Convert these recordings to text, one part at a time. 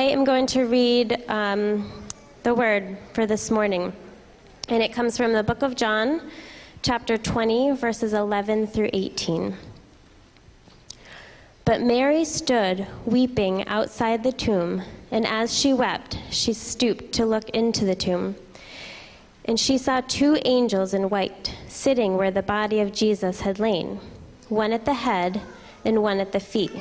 I am going to read um, the word for this morning, and it comes from the book of John, chapter 20, verses 11 through 18. But Mary stood weeping outside the tomb, and as she wept, she stooped to look into the tomb. And she saw two angels in white sitting where the body of Jesus had lain, one at the head and one at the feet.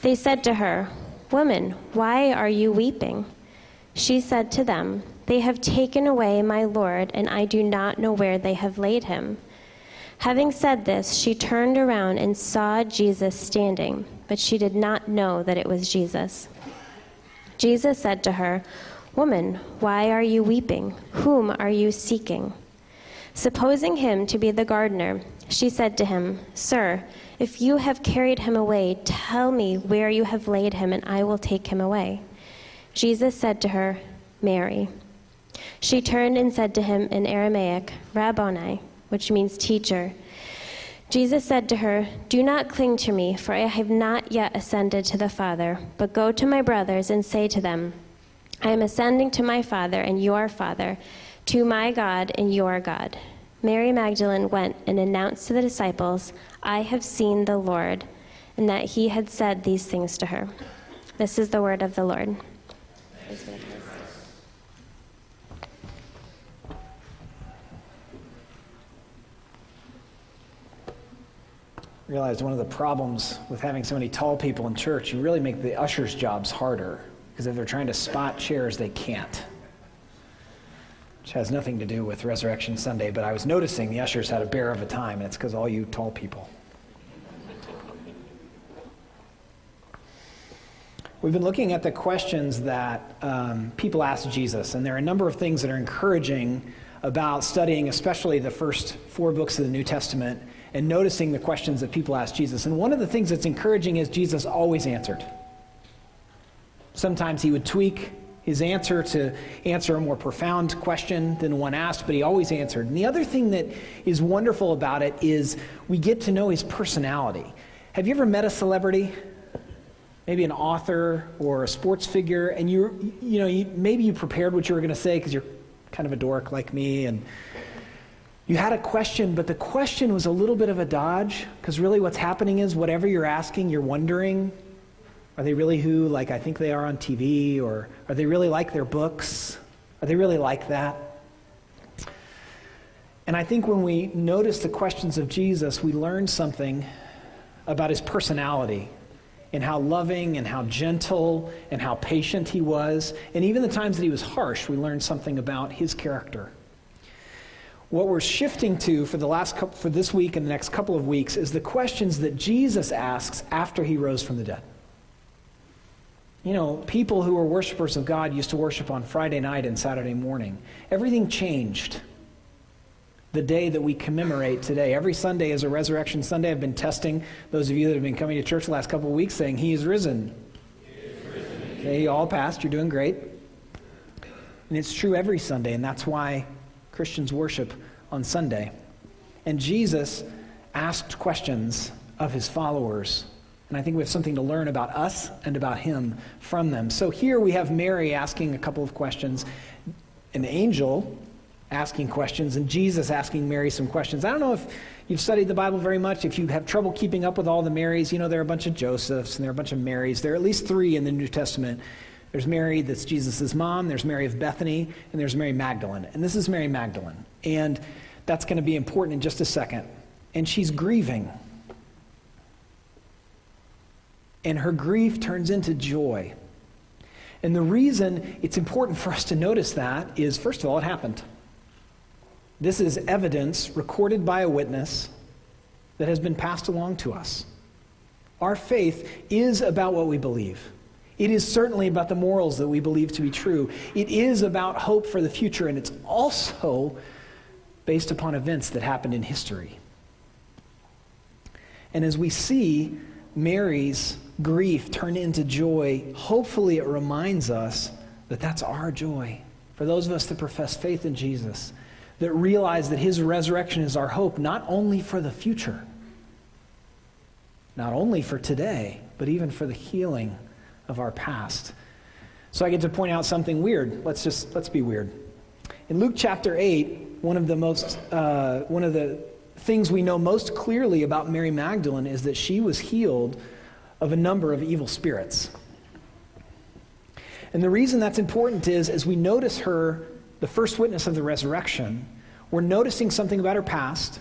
They said to her, Woman, why are you weeping? She said to them, They have taken away my Lord, and I do not know where they have laid him. Having said this, she turned around and saw Jesus standing, but she did not know that it was Jesus. Jesus said to her, Woman, why are you weeping? Whom are you seeking? Supposing him to be the gardener, she said to him, Sir, if you have carried him away, tell me where you have laid him, and I will take him away. Jesus said to her, Mary. She turned and said to him in Aramaic, Rabboni, which means teacher. Jesus said to her, Do not cling to me, for I have not yet ascended to the Father, but go to my brothers and say to them, I am ascending to my Father and your Father, to my God and your God. Mary Magdalene went and announced to the disciples, I have seen the Lord, and that he had said these things to her. This is the word of the Lord. realized one of the problems with having so many tall people in church, you really make the ushers' jobs harder because if they're trying to spot chairs, they can't which has nothing to do with Resurrection Sunday, but I was noticing the ushers had a bear of a time, and it's because all you tall people. We've been looking at the questions that um, people ask Jesus, and there are a number of things that are encouraging about studying, especially the first four books of the New Testament, and noticing the questions that people ask Jesus. And one of the things that's encouraging is Jesus always answered. Sometimes he would tweak his answer to answer a more profound question than one asked, but he always answered. And the other thing that is wonderful about it is we get to know his personality. Have you ever met a celebrity? Maybe an author or a sports figure, and you, you know, you, maybe you prepared what you were going to say because you're kind of a dork like me, and you had a question, but the question was a little bit of a dodge because really what's happening is whatever you're asking, you're wondering are they really who, like, I think they are on TV? Or are they really like their books? Are they really like that? And I think when we notice the questions of Jesus, we learn something about his personality and how loving and how gentle and how patient he was. And even the times that he was harsh, we learn something about his character. What we're shifting to for the last couple, for this week and the next couple of weeks is the questions that Jesus asks after he rose from the dead. You know, people who were worshipers of God used to worship on Friday night and Saturday morning. Everything changed the day that we commemorate today. Every Sunday is a resurrection Sunday. I've been testing those of you that have been coming to church the last couple of weeks saying, He is risen. He is risen. Okay, you all passed. You're doing great. And it's true every Sunday, and that's why Christians worship on Sunday. And Jesus asked questions of his followers and I think we have something to learn about us and about him from them. So here we have Mary asking a couple of questions, an angel asking questions, and Jesus asking Mary some questions. I don't know if you've studied the Bible very much, if you have trouble keeping up with all the Marys. You know, there are a bunch of Josephs and there are a bunch of Marys. There are at least three in the New Testament. There's Mary, that's Jesus' mom, there's Mary of Bethany, and there's Mary Magdalene. And this is Mary Magdalene. And that's going to be important in just a second. And she's grieving and her grief turns into joy. And the reason it's important for us to notice that is first of all, it happened. This is evidence recorded by a witness that has been passed along to us. Our faith is about what we believe. It is certainly about the morals that we believe to be true. It is about hope for the future, and it's also based upon events that happened in history. And as we see Mary's grief turn into joy, hopefully it reminds us that that's our joy. For those of us that profess faith in Jesus, that realize that his resurrection is our hope, not only for the future, not only for today, but even for the healing of our past. So I get to point out something weird. Let's just let's be weird. In Luke chapter 8, one of the most uh, one of the things we know most clearly about Mary Magdalene is that she was healed of a number of evil spirits. And the reason that's important is as we notice her, the first witness of the resurrection, we're noticing something about her past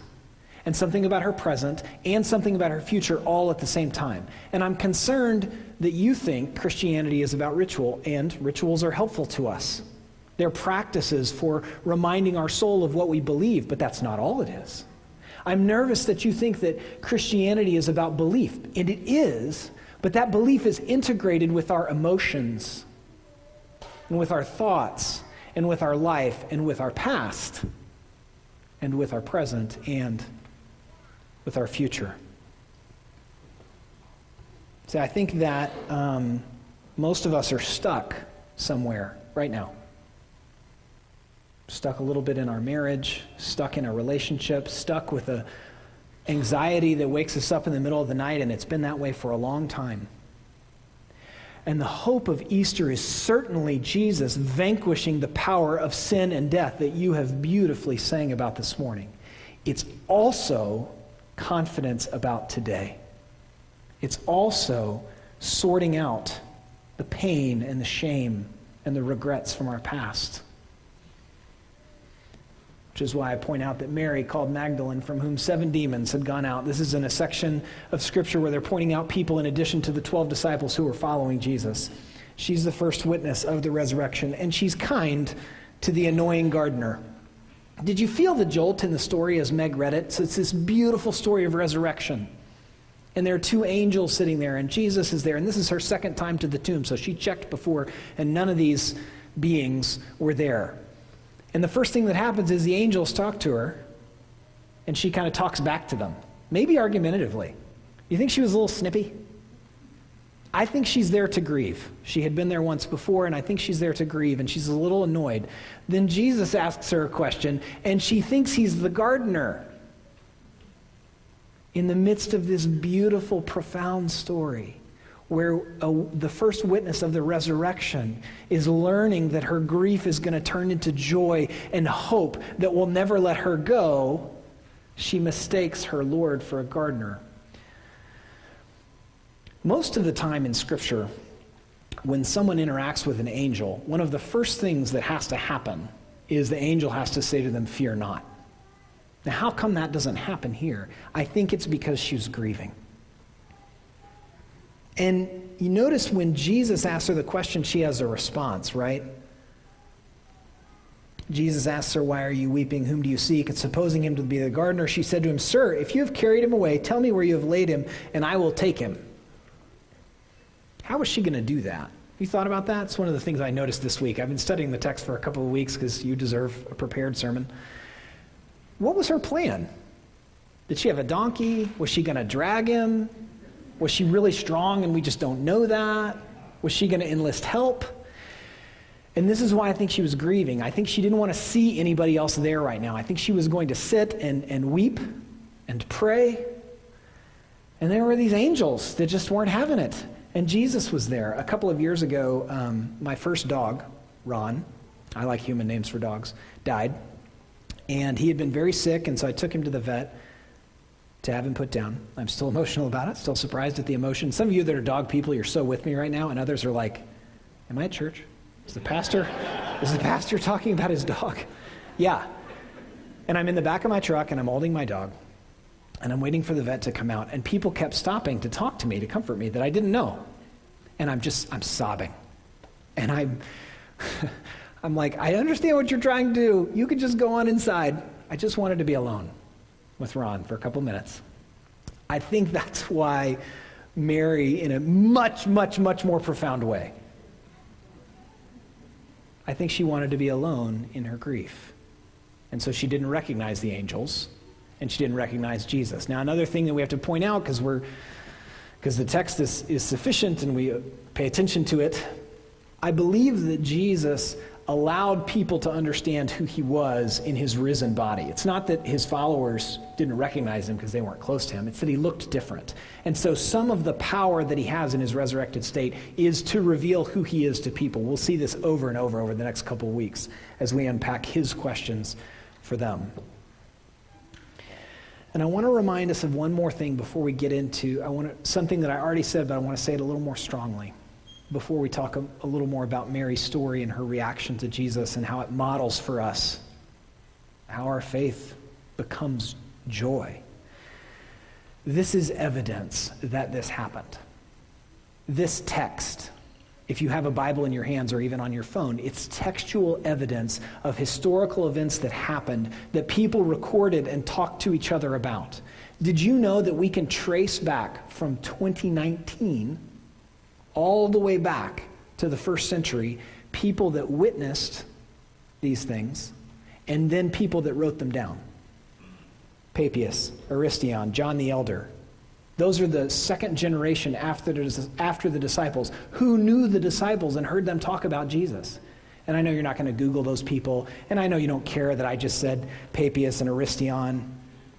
and something about her present and something about her future all at the same time. And I'm concerned that you think Christianity is about ritual, and rituals are helpful to us. They're practices for reminding our soul of what we believe, but that's not all it is. I'm nervous that you think that Christianity is about belief, and it is, but that belief is integrated with our emotions, and with our thoughts, and with our life, and with our past, and with our present, and with our future. See, I think that um, most of us are stuck somewhere right now stuck a little bit in our marriage, stuck in a relationship, stuck with a anxiety that wakes us up in the middle of the night, and it's been that way for a long time. And the hope of Easter is certainly Jesus vanquishing the power of sin and death that you have beautifully sang about this morning. It's also confidence about today. It's also sorting out the pain and the shame and the regrets from our past which is why I point out that Mary called Magdalene, from whom seven demons had gone out. This is in a section of Scripture where they're pointing out people in addition to the 12 disciples who were following Jesus. She's the first witness of the resurrection, and she's kind to the annoying gardener. Did you feel the jolt in the story as Meg read it? So it's this beautiful story of resurrection. And there are two angels sitting there, and Jesus is there. And this is her second time to the tomb, so she checked before, and none of these beings were there. And the first thing that happens is the angels talk to her, and she kind of talks back to them, maybe argumentatively. You think she was a little snippy? I think she's there to grieve. She had been there once before, and I think she's there to grieve, and she's a little annoyed. Then Jesus asks her a question, and she thinks he's the gardener. In the midst of this beautiful, profound story, where a, the first witness of the resurrection is learning that her grief is going to turn into joy and hope that will never let her go, she mistakes her Lord for a gardener. Most of the time in Scripture, when someone interacts with an angel, one of the first things that has to happen is the angel has to say to them, Fear not. Now, how come that doesn't happen here? I think it's because she's grieving. And you notice when Jesus asks her the question, she has a response, right? Jesus asks her, Why are you weeping? Whom do you seek? And supposing him to be the gardener, she said to him, Sir, if you have carried him away, tell me where you have laid him, and I will take him. How was she going to do that? You thought about that? It's one of the things I noticed this week. I've been studying the text for a couple of weeks because you deserve a prepared sermon. What was her plan? Did she have a donkey? Was she going to drag him? Was she really strong and we just don't know that? Was she going to enlist help? And this is why I think she was grieving. I think she didn't want to see anybody else there right now. I think she was going to sit and, and weep and pray. And there were these angels that just weren't having it. And Jesus was there. A couple of years ago, um, my first dog, Ron, I like human names for dogs, died. And he had been very sick, and so I took him to the vet to have him put down. I'm still emotional about it, still surprised at the emotion. Some of you that are dog people, you're so with me right now, and others are like, Am I at church? Is the pastor is the pastor talking about his dog? Yeah. And I'm in the back of my truck and I'm holding my dog. And I'm waiting for the vet to come out. And people kept stopping to talk to me, to comfort me that I didn't know. And I'm just I'm sobbing. And I'm I'm like, I understand what you're trying to do. You could just go on inside. I just wanted to be alone with Ron for a couple minutes. I think that's why Mary, in a much, much, much more profound way, I think she wanted to be alone in her grief. And so she didn't recognize the angels, and she didn't recognize Jesus. Now, another thing that we have to point out, because we're because the text is, is sufficient and we pay attention to it, I believe that Jesus allowed people to understand who he was in his risen body. It's not that his followers didn't recognize him because they weren't close to him, it's that he looked different. And so some of the power that he has in his resurrected state is to reveal who he is to people. We'll see this over and over over the next couple weeks as we unpack his questions for them. And I want to remind us of one more thing before we get into I want to, something that I already said, but I want to say it a little more strongly before we talk a, a little more about Mary's story and her reaction to Jesus and how it models for us how our faith becomes joy. This is evidence that this happened. This text, if you have a Bible in your hands or even on your phone, it's textual evidence of historical events that happened that people recorded and talked to each other about. Did you know that we can trace back from 2019 all the way back to the first century people that witnessed these things and then people that wrote them down? Papias, Aristion, John the Elder, those are the second generation after the, after the disciples who knew the disciples and heard them talk about Jesus. And I know you're not going to Google those people, and I know you don't care that I just said Papias and Aristion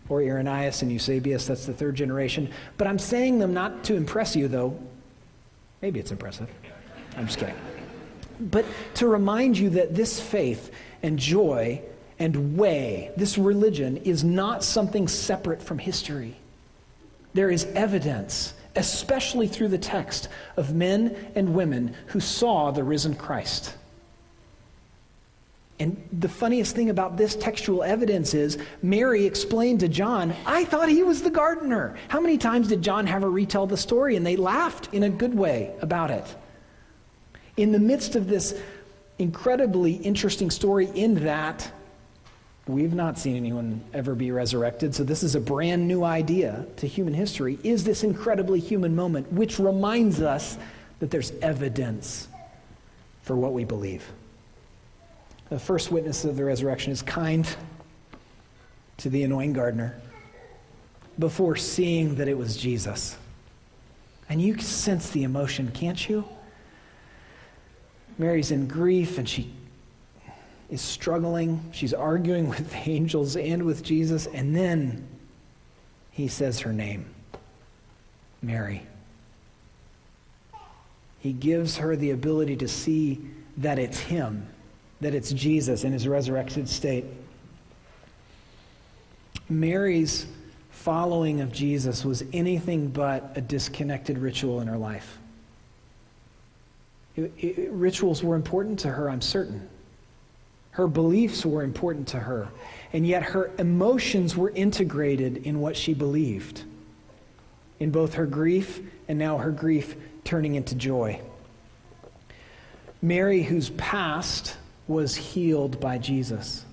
or Irenaeus and Eusebius, that's the third generation. But I'm saying them not to impress you, though. Maybe it's impressive. I'm just kidding. But to remind you that this faith and joy and way, this religion, is not something separate from history there is evidence, especially through the text, of men and women who saw the risen Christ. And the funniest thing about this textual evidence is Mary explained to John, I thought he was the gardener. How many times did John have her retell the story? And they laughed in a good way about it. In the midst of this incredibly interesting story, in that We've not seen anyone ever be resurrected, so this is a brand new idea to human history. Is this incredibly human moment, which reminds us that there's evidence for what we believe? The first witness of the resurrection is kind to the annoying gardener before seeing that it was Jesus. And you sense the emotion, can't you? Mary's in grief and she is struggling. She's arguing with the angels and with Jesus. And then he says her name Mary. He gives her the ability to see that it's him, that it's Jesus in his resurrected state. Mary's following of Jesus was anything but a disconnected ritual in her life. It, it, rituals were important to her, I'm certain. Her beliefs were important to her, and yet her emotions were integrated in what she believed. In both her grief and now her grief turning into joy. Mary, whose past was healed by Jesus.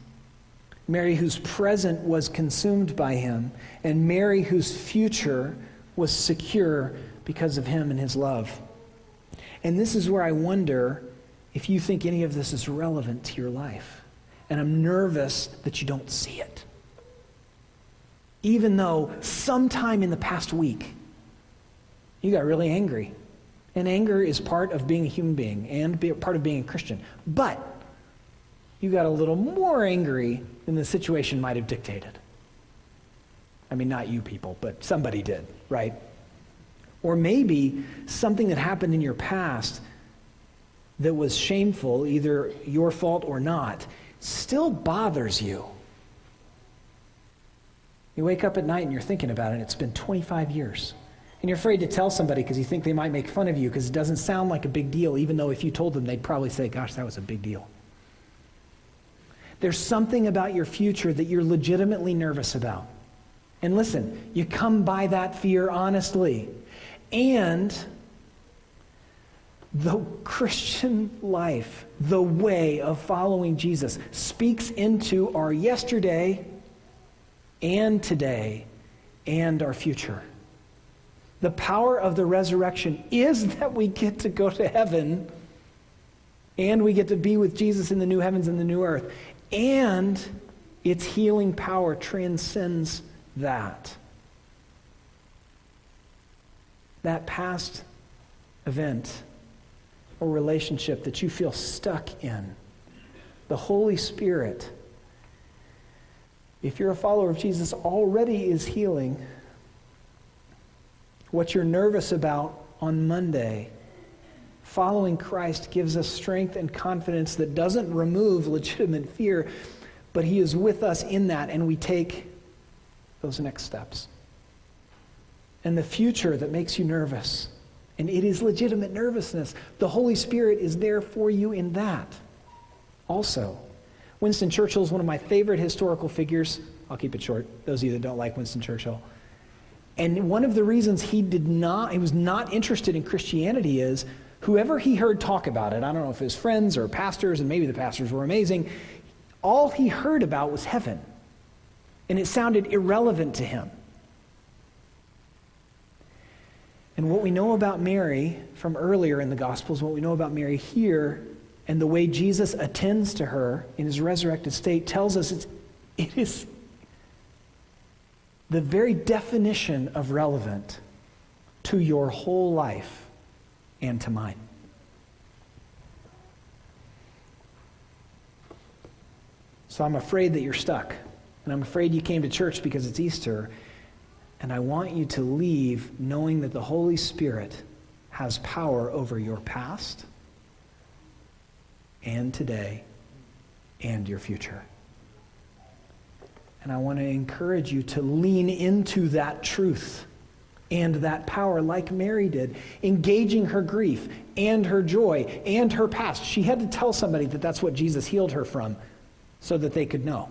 Mary, whose present was consumed by him. And Mary, whose future was secure because of him and his love. And this is where I wonder if you think any of this is relevant to your life. And I'm nervous that you don't see it. Even though sometime in the past week, you got really angry. And anger is part of being a human being and part of being a Christian. But you got a little more angry than the situation might have dictated. I mean, not you people, but somebody did, right? Or maybe something that happened in your past that was shameful, either your fault or not, still bothers you. You wake up at night and you're thinking about it, and it's been 25 years. And you're afraid to tell somebody because you think they might make fun of you because it doesn't sound like a big deal, even though if you told them, they'd probably say, Gosh, that was a big deal. There's something about your future that you're legitimately nervous about. And listen, you come by that fear honestly. And the Christian life, the way of following Jesus, speaks into our yesterday and today and our future. The power of the resurrection is that we get to go to heaven and we get to be with Jesus in the new heavens and the new earth. And its healing power transcends that. That past event or relationship that you feel stuck in The Holy Spirit, if you're a follower of Jesus, already is healing. What you're nervous about on Monday, following Christ gives us strength and confidence that doesn't remove legitimate fear, but He is with us in that, and we take those next steps. And the future that makes you nervous, and it is legitimate nervousness, the Holy Spirit is there for you in that also. Winston Churchill is one of my favorite historical figures. I'll keep it short, those of you that don't like Winston Churchill. And one of the reasons he did not, he was not interested in Christianity is whoever he heard talk about it, I don't know if his friends or pastors, and maybe the pastors were amazing, all he heard about was heaven. And it sounded irrelevant to him. And what we know about Mary from earlier in the Gospels, what we know about Mary here, and the way Jesus attends to her in his resurrected state tells us it's, it is the very definition of relevant to your whole life and to mine. So I'm afraid that you're stuck. And I'm afraid you came to church because it's Easter. And I want you to leave knowing that the Holy Spirit has power over your past and today and your future. And I want to encourage you to lean into that truth and that power like Mary did, engaging her grief and her joy and her past. She had to tell somebody that that's what Jesus healed her from so that they could know.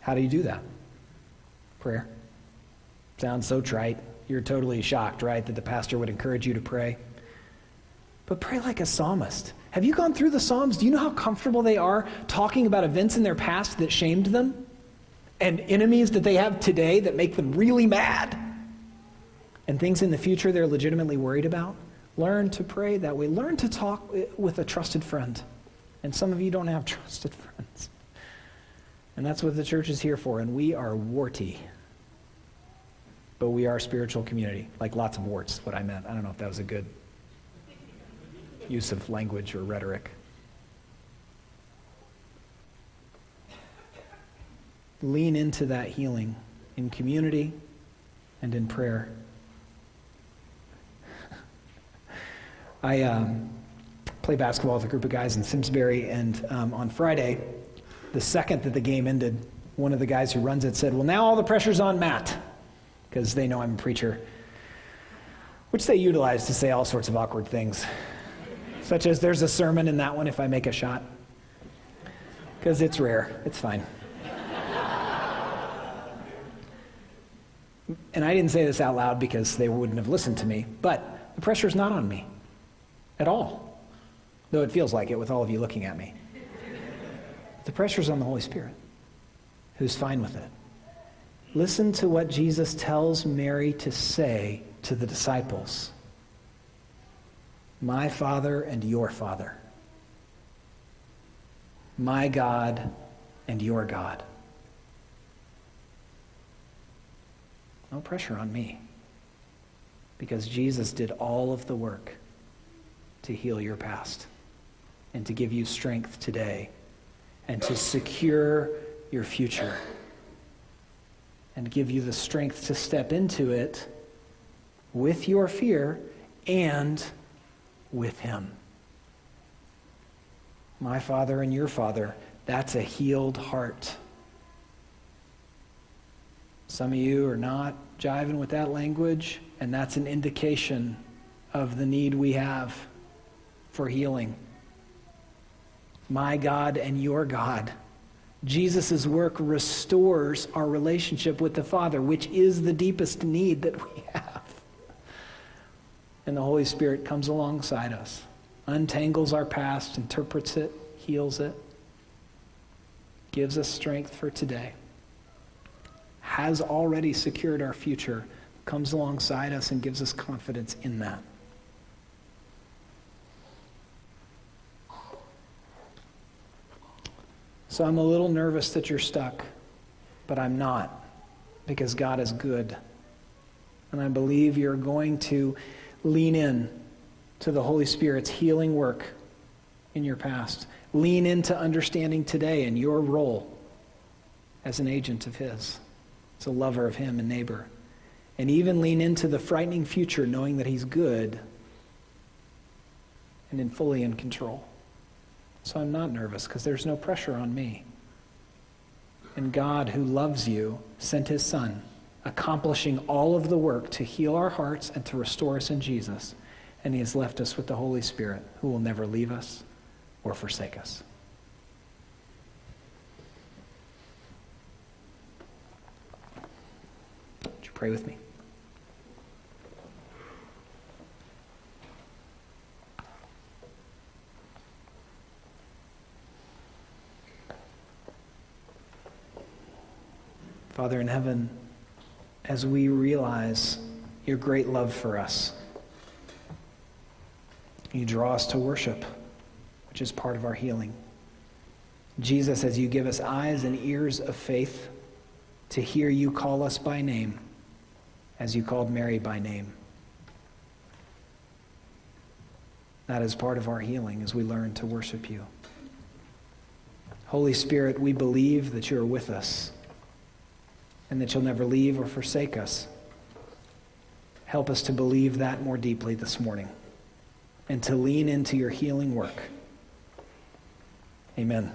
How do you do that? Prayer. Sounds so trite. You're totally shocked, right, that the pastor would encourage you to pray. But pray like a psalmist. Have you gone through the Psalms? Do you know how comfortable they are talking about events in their past that shamed them? And enemies that they have today that make them really mad? And things in the future they're legitimately worried about? Learn to pray that way. Learn to talk with a trusted friend. And some of you don't have trusted friends. And that's what the church is here for. And we are warty. But we are a spiritual community. Like lots of warts, what I meant. I don't know if that was a good use of language or rhetoric. Lean into that healing in community and in prayer. I um, play basketball with a group of guys in Simsbury, and um, on Friday, the second that the game ended, one of the guys who runs it said, Well, now all the pressure's on Matt, because they know I'm a preacher, which they utilize to say all sorts of awkward things such as there's a sermon in that one if I make a shot. Because it's rare, it's fine. and I didn't say this out loud because they wouldn't have listened to me, but the pressure's not on me at all, though it feels like it with all of you looking at me. The pressure's on the Holy Spirit, who's fine with it. Listen to what Jesus tells Mary to say to the disciples my Father and your Father, my God and your God. No pressure on me because Jesus did all of the work to heal your past and to give you strength today and to secure your future and give you the strength to step into it with your fear and with him. My father and your father, that's a healed heart. Some of you are not jiving with that language, and that's an indication of the need we have for healing. My God and your God. Jesus' work restores our relationship with the Father, which is the deepest need that we have and the Holy Spirit comes alongside us, untangles our past, interprets it, heals it, gives us strength for today, has already secured our future, comes alongside us and gives us confidence in that. So I'm a little nervous that you're stuck, but I'm not because God is good. And I believe you're going to lean in to the Holy Spirit's healing work in your past. Lean into understanding today and your role as an agent of His, as a lover of Him and neighbor. And even lean into the frightening future knowing that He's good and in fully in control. So I'm not nervous because there's no pressure on me. And God, who loves you, sent His Son, accomplishing all of the work to heal our hearts and to restore us in Jesus. And He has left us with the Holy Spirit, who will never leave us or forsake us. Would you pray with me? Father in heaven, as we realize your great love for us, you draw us to worship, which is part of our healing. Jesus, as you give us eyes and ears of faith to hear you call us by name, as you called Mary by name. That is part of our healing as we learn to worship you. Holy Spirit, we believe that you are with us and that you'll never leave or forsake us. Help us to believe that more deeply this morning and to lean into your healing work. Amen.